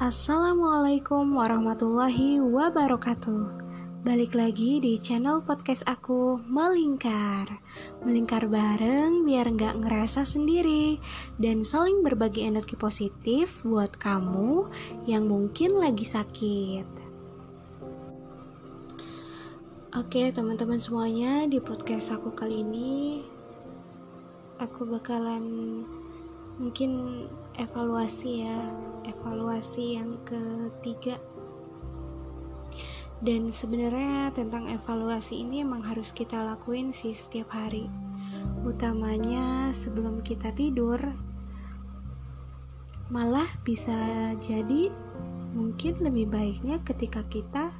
Assalamualaikum warahmatullahi wabarakatuh. Balik lagi di channel podcast aku Melingkar. Melingkar bareng biar nggak ngerasa sendiri Dan saling berbagi energi positif buat kamu yang mungkin lagi sakit. Oke teman-teman semuanya di podcast aku kali ini Aku bakalan mungkin evaluasi ya. Evaluasi yang ketiga. Dan sebenarnya tentang evaluasi ini emang harus kita lakuin sih setiap hari. Utamanya sebelum kita tidur malah bisa jadi mungkin lebih baiknya ketika kita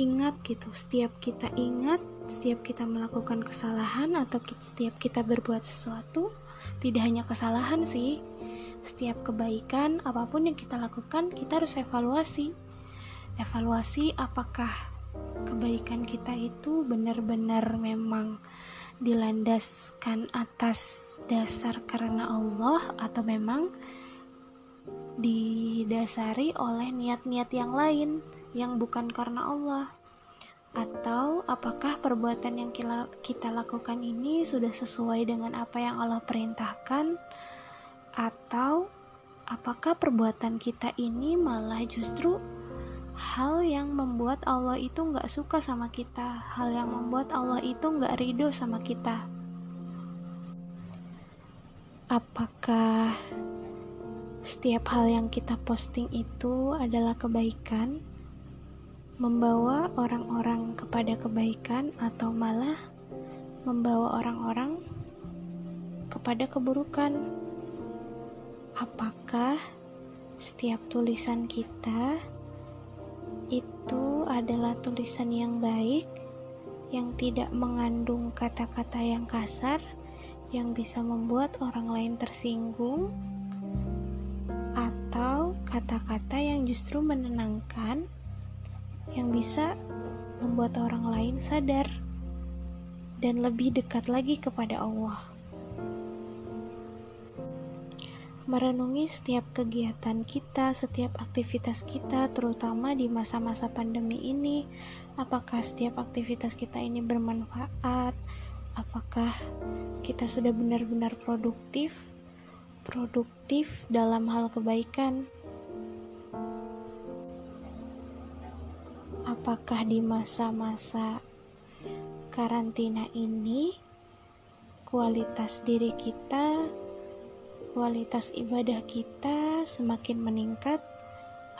ingat gitu. Setiap kita ingat setiap kita melakukan kesalahan atau setiap kita berbuat sesuatu tidak hanya kesalahan sih. Setiap kebaikan apa pun yang kita lakukan kita harus evaluasi. Evaluasi apakah kebaikan kita itu benar-benar memang dilandaskan atas dasar karena Allah atau memang didasari oleh niat-niat yang lain yang bukan karena Allah atau apakah perbuatan yang kita lakukan ini sudah sesuai dengan apa yang Allah perintahkan? Atau apakah perbuatan kita ini malah justru hal yang membuat Allah itu nggak suka sama kita, hal yang membuat Allah itu nggak ridho sama kita? Apakah setiap hal yang kita posting itu adalah kebaikan? Membawa orang-orang kepada kebaikan atau malah membawa orang-orang kepada keburukan. Apakah setiap tulisan kita itu adalah tulisan yang baik, yang tidak mengandung kata-kata yang kasar, yang bisa membuat orang lain tersinggung, atau kata-kata yang justru menenangkan? Yang bisa membuat orang lain sadar dan lebih dekat lagi kepada Allah. Merenungi setiap kegiatan kita, setiap aktivitas kita, terutama di masa-masa pandemi ini, apakah setiap aktivitas kita ini bermanfaat? Apakah kita sudah benar-benar produktif? Produktif dalam hal kebaikan, apakah di masa-masa karantina ini kualitas diri kita, kualitas ibadah kita semakin meningkat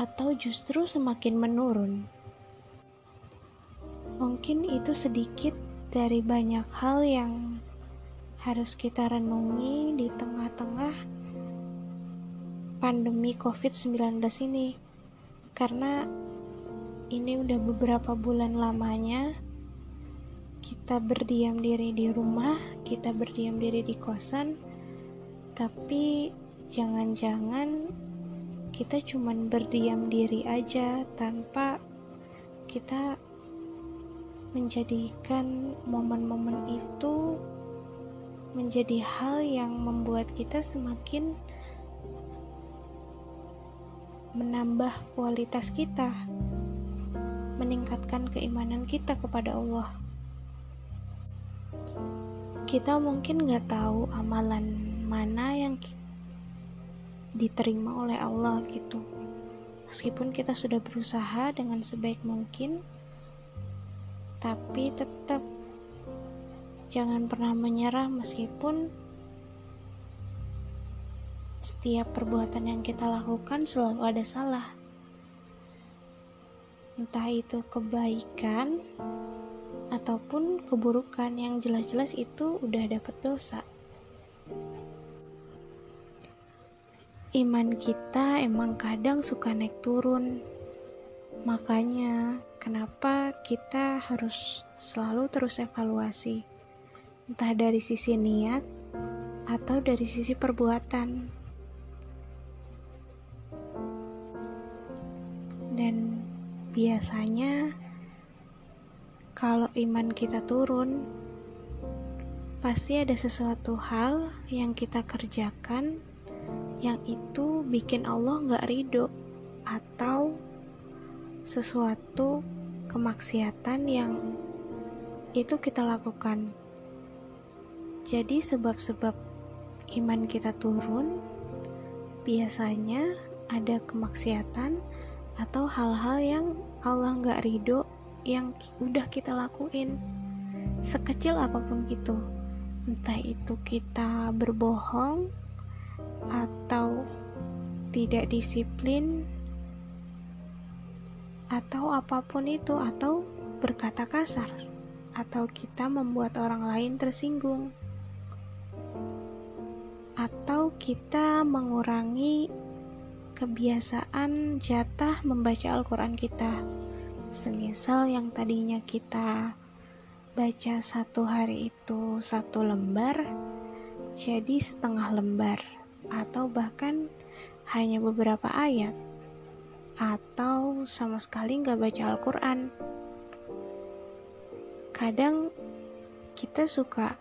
atau justru semakin menurun? Mungkin itu sedikit dari banyak hal yang harus kita renungi di tengah-tengah pandemi COVID-19 ini. Karena ini udah beberapa bulan lamanya kita berdiam diri di rumah, kita berdiam diri di kosan, tapi jangan-jangan kita cuman berdiam diri aja tanpa kita menjadikan momen-momen itu menjadi hal yang membuat kita semakin menambah kualitas kita meningkatkan keimanan kita kepada Allah. Kita mungkin gak tahu amalan mana yang diterima oleh Allah gitu. Meskipun kita sudah berusaha dengan sebaik mungkin, tapi tetap jangan pernah menyerah meskipun setiap perbuatan yang kita lakukan selalu ada salah entah itu kebaikan ataupun keburukan yang jelas-jelas itu udah dapat dosa. Iman kita emang kadang suka naik turun. Makanya, kenapa kita harus selalu terus evaluasi, entah dari sisi niat atau dari sisi perbuatan. Dan biasanya kalau iman kita turun, pasti ada sesuatu hal yang kita kerjakan yang itu bikin Allah nggak ridho, atau sesuatu kemaksiatan yang itu kita lakukan. Jadi sebab-sebab iman kita turun biasanya ada kemaksiatan atau hal-hal yang Allah nggak ridho yang udah kita lakuin. Sekecil apa pun gitu. Entah itu kita berbohong atau tidak disiplin atau apa pun itu atau berkata kasar atau kita membuat orang lain tersinggung atau kita mengurangi kebiasaan jatah membaca Al-Quran kita. Semisal yang tadinya kita baca satu hari itu satu lembar jadi setengah lembar atau bahkan hanya beberapa ayat atau sama sekali nggak baca Al-Quran. Kadang kita suka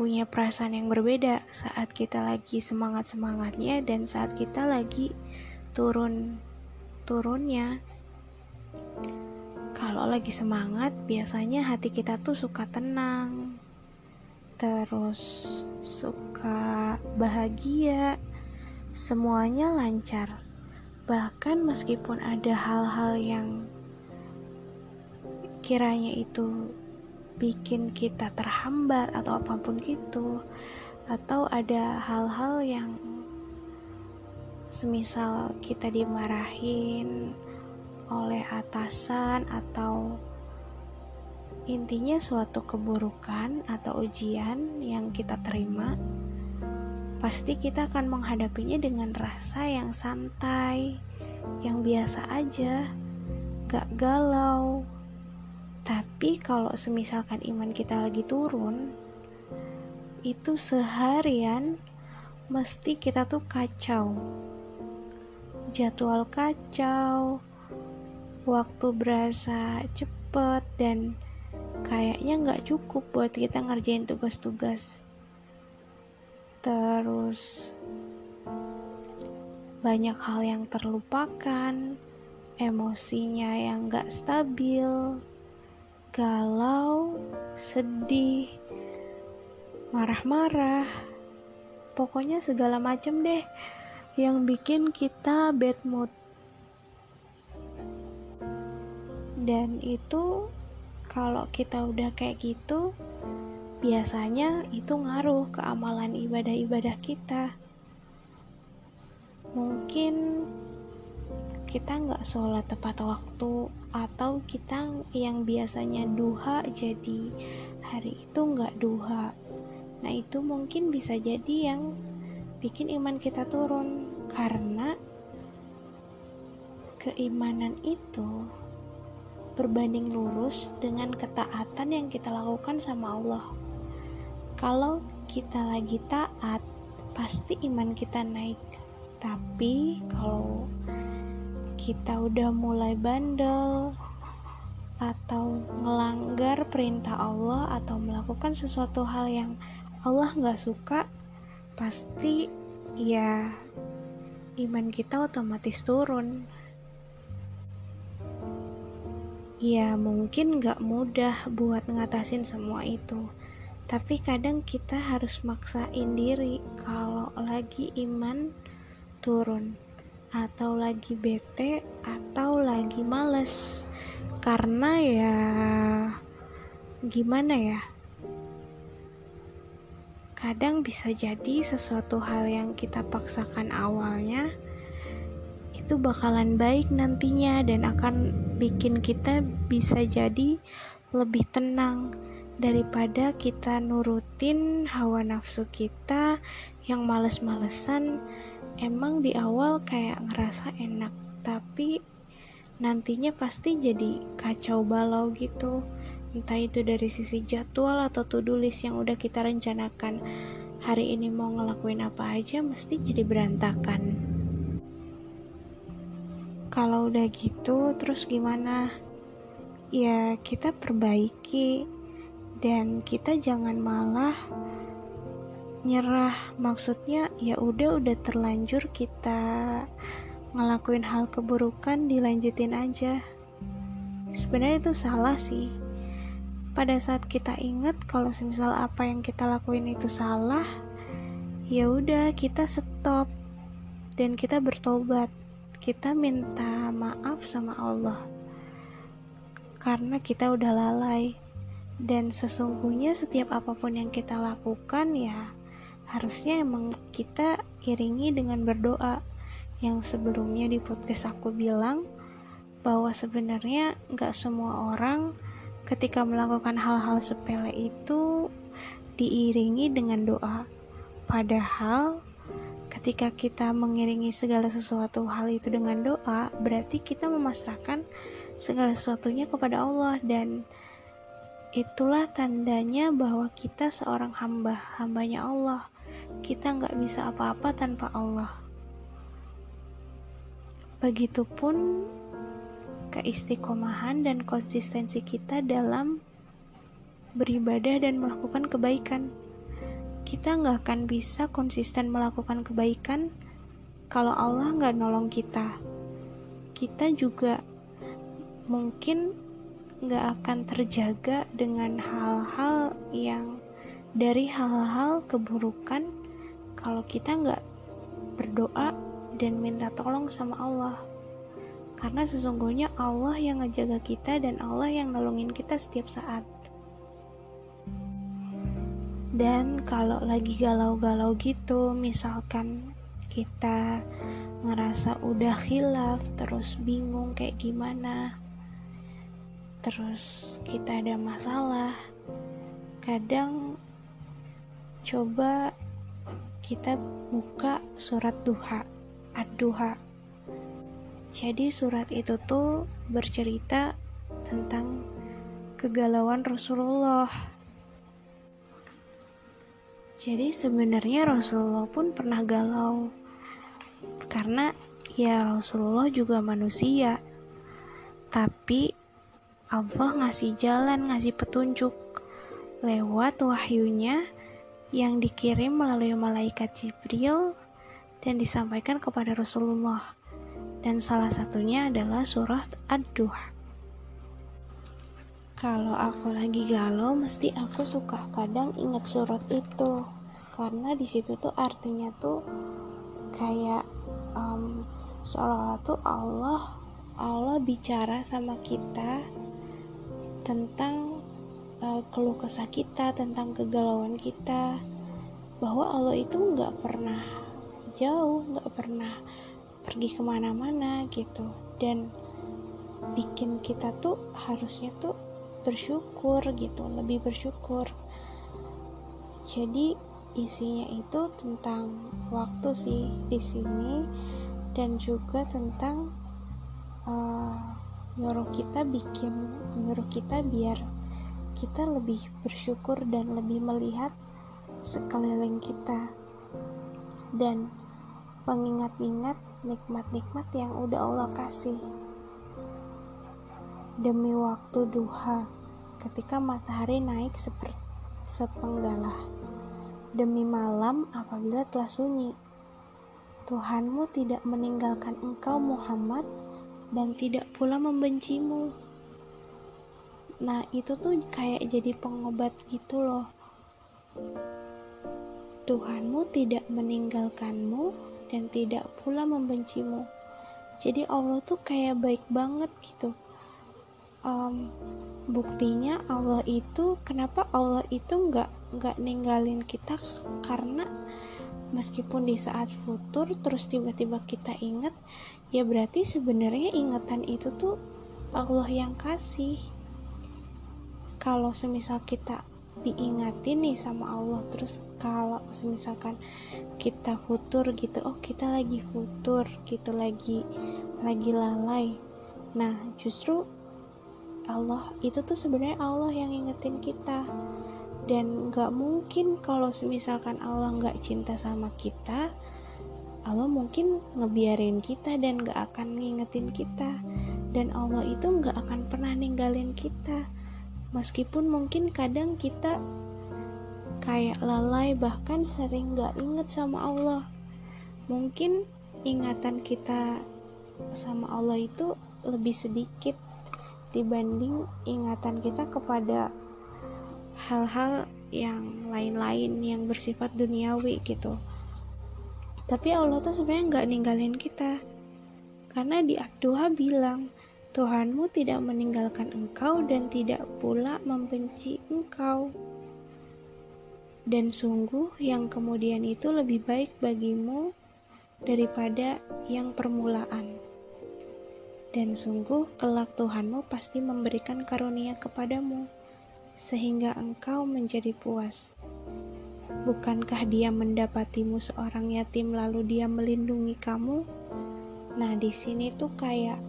punya perasaan yang berbeda saat kita lagi semangat-semangatnya dan saat kita lagi turun-turunnya. Kalau lagi semangat, biasanya hati kita tuh suka tenang, terus suka bahagia, semuanya lancar. Bahkan meskipun ada hal-hal yang kiranya itu bikin kita terhambat atau apa pun gitu atau ada hal-hal yang semisal kita dimarahin oleh atasan atau intinya suatu keburukan atau ujian yang kita terima pasti kita akan menghadapinya dengan rasa yang santai yang biasa aja gak galau tapi kalau semisalkan iman kita lagi turun, itu seharian mesti kita tuh kacau. Jadwal kacau, waktu berasa cepet dan kayaknya nggak cukup buat kita ngerjain tugas-tugas. Terus banyak hal yang terlupakan, emosinya yang nggak stabil galau, sedih, marah-marah, pokoknya segala macem deh yang bikin kita bad mood. Dan itu kalau kita udah kayak gitu, biasanya itu ngaruh ke amalan ibadah-ibadah kita. Mungkin kita nggak sholat tepat waktu atau kita yang biasanya duha jadi hari itu nggak duha. Nah itu mungkin bisa jadi yang bikin iman kita turun. Karena keimanan itu berbanding lurus dengan ketaatan yang kita lakukan sama Allah. Kalau kita lagi taat pasti iman kita naik. Tapi kalau kita udah mulai bandel atau melanggar perintah Allah atau melakukan sesuatu hal yang Allah nggak suka pasti ya iman kita otomatis turun. Ya mungkin nggak mudah buat ngatasin semua itu tapi kadang kita harus maksain diri kalau lagi iman turun atau lagi bete atau lagi males. Karena ya gimana ya? Kadang bisa jadi sesuatu hal yang kita paksakan awalnya itu bakalan baik nantinya dan akan bikin kita bisa jadi lebih tenang daripada kita nurutin hawa nafsu kita yang males-malesan emang di awal kayak ngerasa enak tapi nantinya pasti jadi kacau balau gitu. Entah itu dari sisi jadwal atau to-do list yang udah kita rencanakan. Hari ini mau ngelakuin apa aja mesti jadi berantakan. Kalau udah gitu terus gimana? Ya kita perbaiki. Dan kita jangan malah nyerah. Maksudnya ya udah udah terlanjur kita ngelakuin hal keburukan dilanjutin aja. Sebenarnya itu salah sih. Pada saat kita ingat kalau semisal apa yang kita lakuin itu salah ya udah kita stop. Dan kita bertobat. Kita minta maaf sama Allah. Karena kita udah lalai. Dan sesungguhnya setiap apa pun yang kita lakukan ya harusnya emang kita iringi dengan berdoa. Yang sebelumnya di podcast aku bilang bahwa sebenarnya nggak semua orang ketika melakukan hal-hal sepele itu diiringi dengan doa. Padahal ketika kita mengiringi segala sesuatu hal itu dengan doa berarti kita memasrahkan segala sesuatunya kepada Allah. Dan Itulah tandanya bahwa kita seorang hamba, hambanya Allah. Kita nggak bisa apa-apa tanpa Allah. Begitupun keistiqomahan dan konsistensi kita dalam beribadah dan melakukan kebaikan. Kita nggak akan bisa konsisten melakukan kebaikan kalau Allah nggak nolong kita. Kita juga mungkin nggak akan terjaga dengan hal-hal yang dari hal-hal keburukan kalau kita nggak berdoa dan minta tolong sama Allah. Karena sesungguhnya Allah yang ngejaga kita dan Allah yang nolongin kita setiap saat. Dan kalau lagi galau-galau gitu misalkan kita ngerasa udah khilaf terus bingung kayak gimana terus kita ada masalah kadang coba kita buka surat duha ad-duha. Jadi surat itu tuh bercerita tentang kegalauan Rasulullah. Jadi sebenarnya Rasulullah pun pernah galau karena ya Rasulullah juga manusia. Tapi Allah ngasih jalan, ngasih petunjuk lewat wahyunya yang dikirim melalui malaikat Jibril dan disampaikan kepada Rasulullah. Dan salah satunya adalah surah Ad-Duha. Kalau aku lagi galau, mesti aku suka kadang inget surat itu. Karena di situ tuh artinya tuh kayak um, seolah-olah tuh Allah Allah bicara sama kita tentang uh, keluh kesah kita, tentang kegalauan kita, bahwa Allah itu nggak pernah jauh, nggak pernah pergi ke mana-mana gitu, dan bikin kita tuh harusnya tuh bersyukur gitu, lebih bersyukur. Jadi isinya itu tentang waktu sih di sini dan juga tentang uh, nyuruh kita bikin nyuruh kita biar kita lebih bersyukur dan lebih melihat sekeliling kita. Dan mengingat-ingat nikmat-nikmat yang udah Allah kasih. Demi waktu duha ketika matahari naik seperti sepenggalah. Demi malam apabila telah sunyi Tuhanmu tidak meninggalkan engkau Muhammad dan tidak pula membencimu. Nah, itu tuh kayak jadi pengobat gitu loh. Tuhanmu tidak meninggalkanmu dan tidak pula membencimu. Jadi Allah tuh kayak baik banget gitu. Um, buktinya Allah itu kenapa Allah itu nggak nggak ninggalin kita karena meskipun di saat futur terus tiba-tiba kita ingat ya berarti sebenarnya ingatan itu tuh Allah yang kasih kalau semisal kita diingatin nih sama Allah terus kalau semisalkan kita futur gitu oh kita lagi futur gitu lagi lagi lalai. Nah justru Allah itu tuh sebenarnya Allah yang ingetin kita. Dan gak mungkin kalau misalkan Allah gak cinta sama kita Allah mungkin ngebiarin kita dan gak akan ngingetin kita. Dan Allah itu gak akan pernah ninggalin kita meskipun mungkin kadang kita kayak lalai bahkan sering gak inget sama Allah. Mungkin ingatan kita sama Allah itu lebih sedikit dibanding ingatan kita kepada hal-hal yang lain-lain yang bersifat duniawi gitu. Tapi Allah tuh sebenarnya nggak ninggalin kita. Karena di Abduha bilang Tuhanmu tidak meninggalkan engkau dan tidak pula membenci engkau dan sungguh yang kemudian itu lebih baik bagimu daripada yang permulaan dan sungguh kelak Tuhanmu pasti memberikan karunia kepadamu sehingga engkau menjadi puas. Bukankah dia mendapatimu seorang yatim lalu dia melindungi kamu? Nah, di sini tuh kayak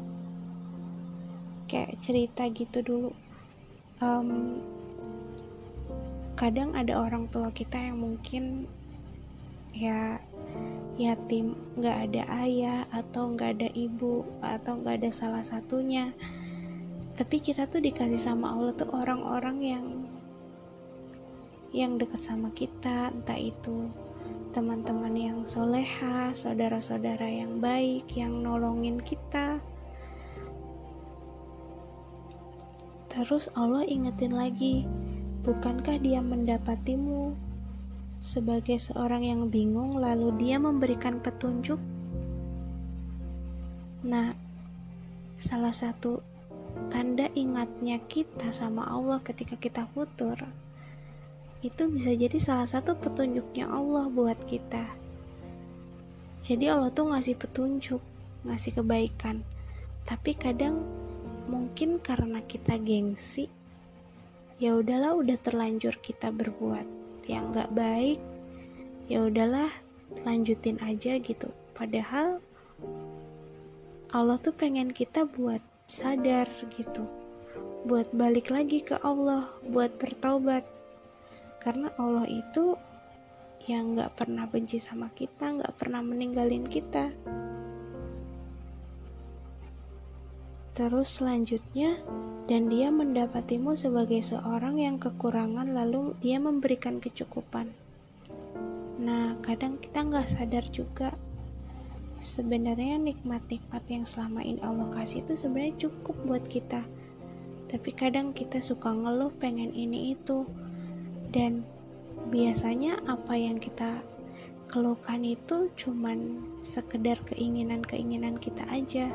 kayak cerita gitu dulu. Um, kadang ada orang tua kita yang mungkin ya yatim nggak ada ayah atau nggak ada ibu atau nggak ada salah satunya tapi kita tuh dikasih sama Allah tuh orang-orang yang yang dekat sama kita entah itu teman-teman yang soleha saudara-saudara yang baik yang nolongin kita terus Allah ingetin lagi bukankah dia mendapatimu? Sebagai seorang yang bingung lalu dia memberikan petunjuk. Nah salah satu tanda ingatnya kita sama Allah ketika kita futur itu bisa jadi salah satu petunjuknya Allah buat kita. Jadi Allah tuh ngasih petunjuk ngasih kebaikan. Tapi kadang mungkin karena kita gengsi ya udahlah udah terlanjur kita berbuat yang nggak baik ya udahlah lanjutin aja gitu. Padahal Allah tuh pengen kita buat sadar gitu buat balik lagi ke Allah buat bertobat karena Allah itu yang gak pernah benci sama kita gak pernah meninggalin kita terus selanjutnya dan dia mendapatimu sebagai seorang yang kekurangan lalu dia memberikan kecukupan. Nah kadang kita nggak sadar juga sebenarnya nikmat-nikmat yang selama ini Allah kasih itu sebenarnya cukup buat kita. Tapi kadang kita suka ngeluh pengen ini itu. Dan biasanya apa yang kita keluhkan itu cuman sekedar keinginan-keinginan kita aja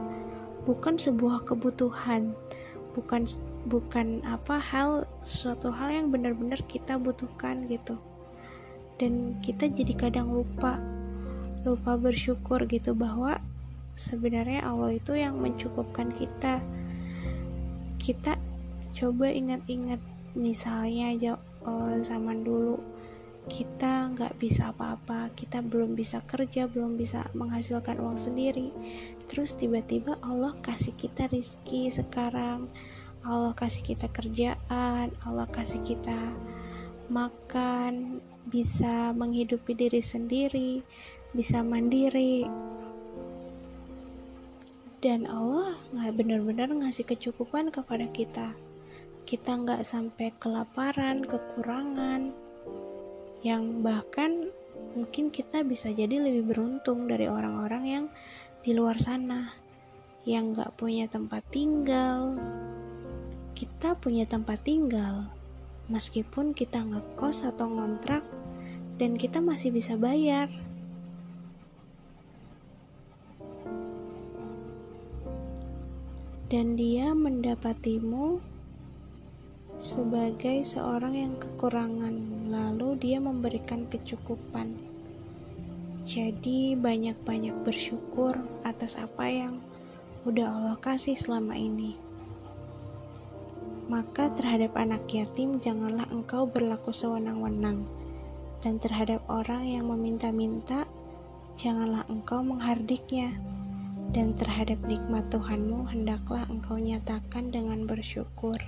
bukan sebuah kebutuhan bukan bukan apa hal suatu hal yang benar-benar kita butuhkan gitu. Dan kita jadi kadang lupa lupa bersyukur gitu bahwa sebenarnya Allah itu yang mencukupkan kita. Kita coba ingat-ingat misalnya aja oh, zaman dulu kita nggak bisa apa-apa kita belum bisa kerja belum bisa menghasilkan uang sendiri terus tiba-tiba Allah kasih kita rizki sekarang. Allah kasih kita kerjaan Allah kasih kita makan bisa menghidupi diri sendiri bisa mandiri. Dan Allah nggak benar-benar ngasih kecukupan kepada kita. Kita nggak sampai kelaparan kekurangan yang bahkan mungkin kita bisa jadi lebih beruntung dari orang-orang yang di luar sana yang nggak punya tempat tinggal kita punya tempat tinggal meskipun kita ngekos atau ngontrak dan kita masih bisa bayar dan dia mendapatimu sebagai seorang yang kekurangan, lalu dia memberikan kecukupan. Jadi, banyak-banyak bersyukur atas apa yang udah Allah kasih selama ini. Maka, terhadap anak yatim, janganlah engkau berlaku sewenang-wenang, dan terhadap orang yang meminta-minta, janganlah engkau menghardiknya dan terhadap nikmat Tuhanmu hendaklah engkau nyatakan dengan bersyukur.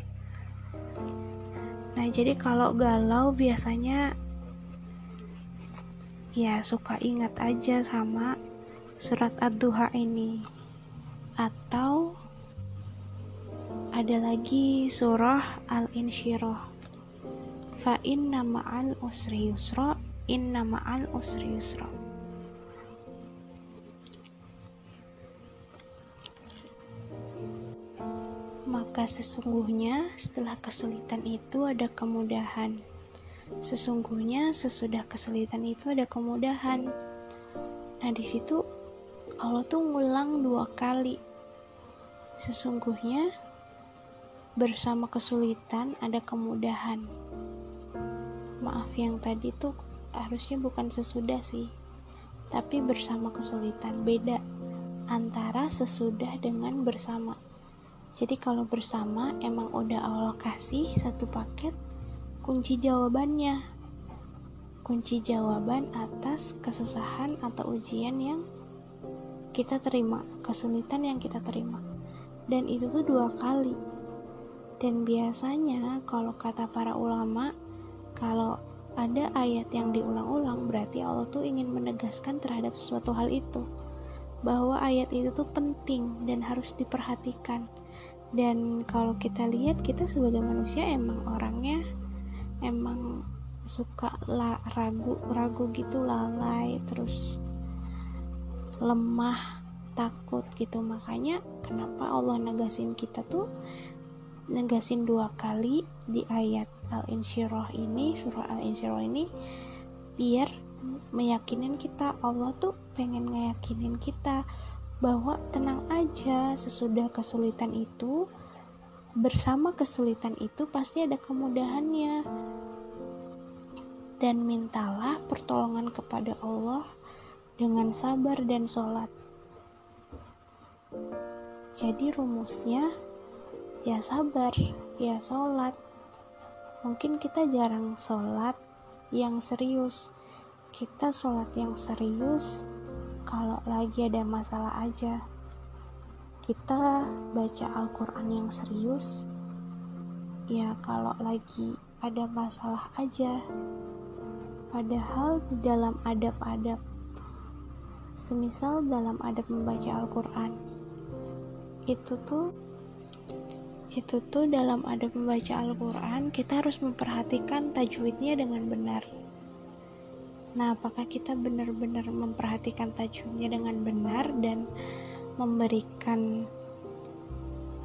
Nah, jadi kalau galau biasanya ya suka ingat aja sama surat Ad-Duha ini. Atau ada lagi surah Al-Insyirah. Fa inna ma'al usri yusra, inna ma'al usri yusra. maka sesungguhnya setelah kesulitan itu ada kemudahan. Sesungguhnya sesudah kesulitan itu ada kemudahan. Nah, di situ Allah tuh ngulang dua kali. Sesungguhnya bersama kesulitan ada kemudahan. Maaf yang tadi tuh harusnya bukan sesudah sih, tapi bersama kesulitan beda antara sesudah dengan bersama. Jadi kalau bersama emang udah Allah kasih satu paket kunci jawabannya. Kunci jawaban atas kesusahan atau ujian yang kita terima, kesulitan yang kita terima. Dan itu tuh dua kali. Dan biasanya kalau kata para ulama, kalau ada ayat yang diulang-ulang berarti Allah tuh ingin menegaskan terhadap sesuatu hal itu bahwa ayat itu tuh penting dan harus diperhatikan dan kalau kita lihat kita sebagai manusia emang orangnya emang suka la, ragu ragu gitu lalai terus lemah takut gitu. Makanya kenapa Allah negasin kita tuh negasin dua kali di ayat Al-Insyirah ini surah Al-Insyirah ini biar meyakinin kita Allah tuh pengen ngeyakinin kita bahwa tenang aja sesudah kesulitan itu bersama kesulitan itu pasti ada kemudahannya. Dan mintalah pertolongan kepada Allah dengan sabar dan sholat. Jadi rumusnya ya sabar ya sholat. Mungkin kita jarang sholat yang serius. Kita sholat yang serius kalau lagi ada masalah aja kita baca Al-Quran yang serius ya kalau lagi ada masalah aja. Padahal di dalam adab-adab semisal dalam adab membaca Al-Quran itu tuh itu tuh dalam adab membaca Al-Quran kita harus memperhatikan tajwidnya dengan benar. Nah, apakah kita benar-benar memperhatikan tajwidnya dengan benar dan memberikan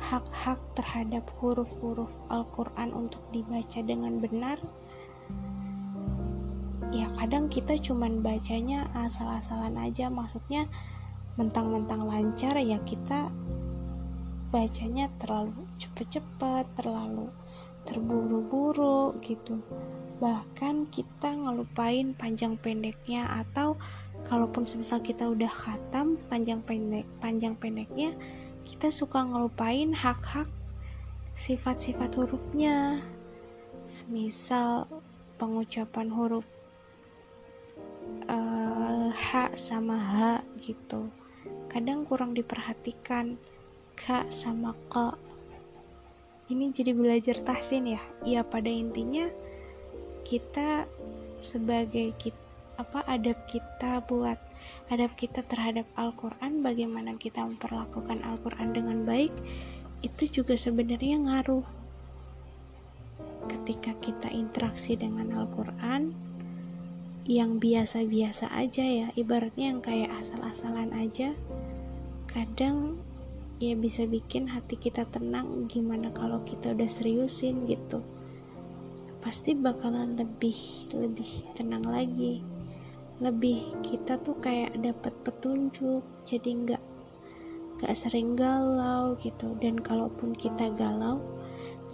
hak-hak terhadap huruf-huruf Al-Quran untuk dibaca dengan benar? Ya, kadang kita cuman bacanya asal-asalan aja, maksudnya mentang-mentang lancar ya kita bacanya terlalu cepet-cepet, terlalu terburu-buru gitu bahkan kita ngelupain panjang pendeknya atau kalaupun semisal kita udah khatam panjang pendek panjang pendeknya kita suka ngelupain hak-hak sifat-sifat hurufnya. Semisal pengucapan huruf uh, H sama H gitu. Kadang kurang diperhatikan K sama K. Ini jadi belajar tahsin ya. Ya pada intinya kita sebagai kita, apa adab kita buat adab kita terhadap Al-Qur'an bagaimana kita memperlakukan Al-Qur'an dengan baik itu juga sebenarnya ngaruh. Ketika kita interaksi dengan Al-Qur'an yang biasa-biasa aja ya ibaratnya yang kayak asal-asalan aja kadang ya bisa bikin hati kita tenang gimana kalau kita udah seriusin gitu. Pasti bakalan lebih lebih tenang lagi lebih kita tuh kayak dapat petunjuk jadi nggak nggak sering galau gitu. Dan kalaupun kita galau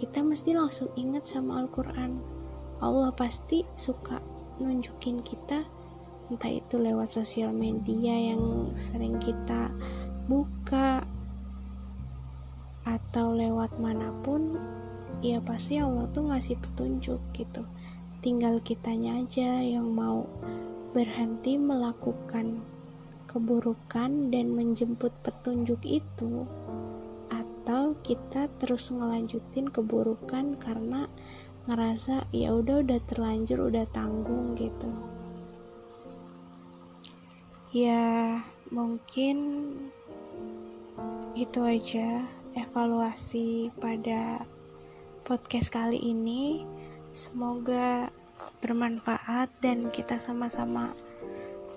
kita mesti langsung ingat sama Al-Quran. Allah pasti suka nunjukin kita entah itu lewat sosial media yang sering kita buka atau lewat mana pun ya pasti Allah tuh ngasih petunjuk gitu. Tinggal kitanya aja yang mau berhenti melakukan keburukan dan menjemput petunjuk itu atau kita terus ngelanjutin keburukan karena ngerasa ya udah udah terlanjur udah tanggung gitu ya mungkin itu aja evaluasi pada podcast kali ini. Semoga bermanfaat dan kita sama-sama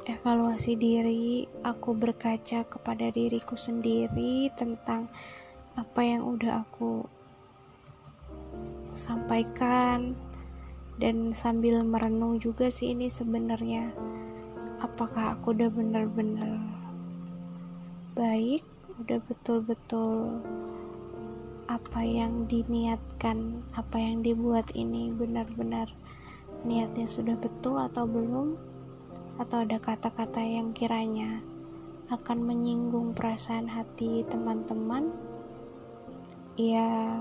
evaluasi diri. Aku berkaca kepada diriku sendiri tentang apa yang udah aku sampaikan dan sambil merenung juga sih ini sebenarnya apakah aku udah bener-bener baik udah betul-betul apa yang diniatkan apa yang dibuat ini benar-benar niatnya sudah betul atau belum atau ada kata-kata yang kiranya akan menyinggung perasaan hati teman-teman ya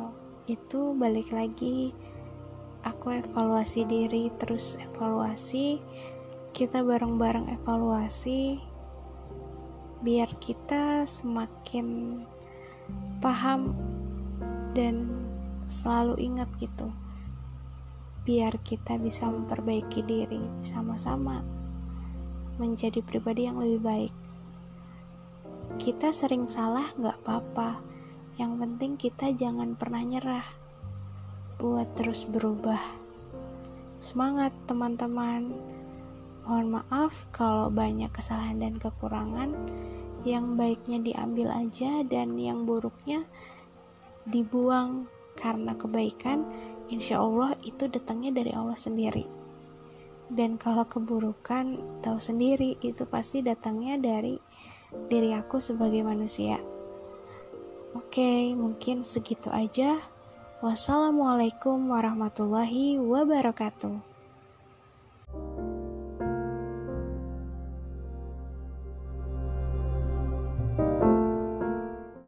itu balik lagi aku evaluasi diri terus evaluasi kita bareng-bareng evaluasi biar kita semakin paham dan selalu ingat gitu biar kita bisa memperbaiki diri sama-sama menjadi pribadi yang lebih baik. Kita sering salah gak apa-apa. Yang penting kita jangan pernah nyerah. Buat terus berubah. Semangat teman-teman. Mohon maaf kalau banyak kesalahan dan kekurangan. Yang baiknya diambil aja dan yang buruknya dibuang karena kebaikan insya Allah itu datangnya dari Allah sendiri dan kalau keburukan tahu sendiri itu pasti datangnya dari diri aku sebagai manusia. Oke, mungkin segitu aja. Wassalamualaikum warahmatullahi wabarakatuh.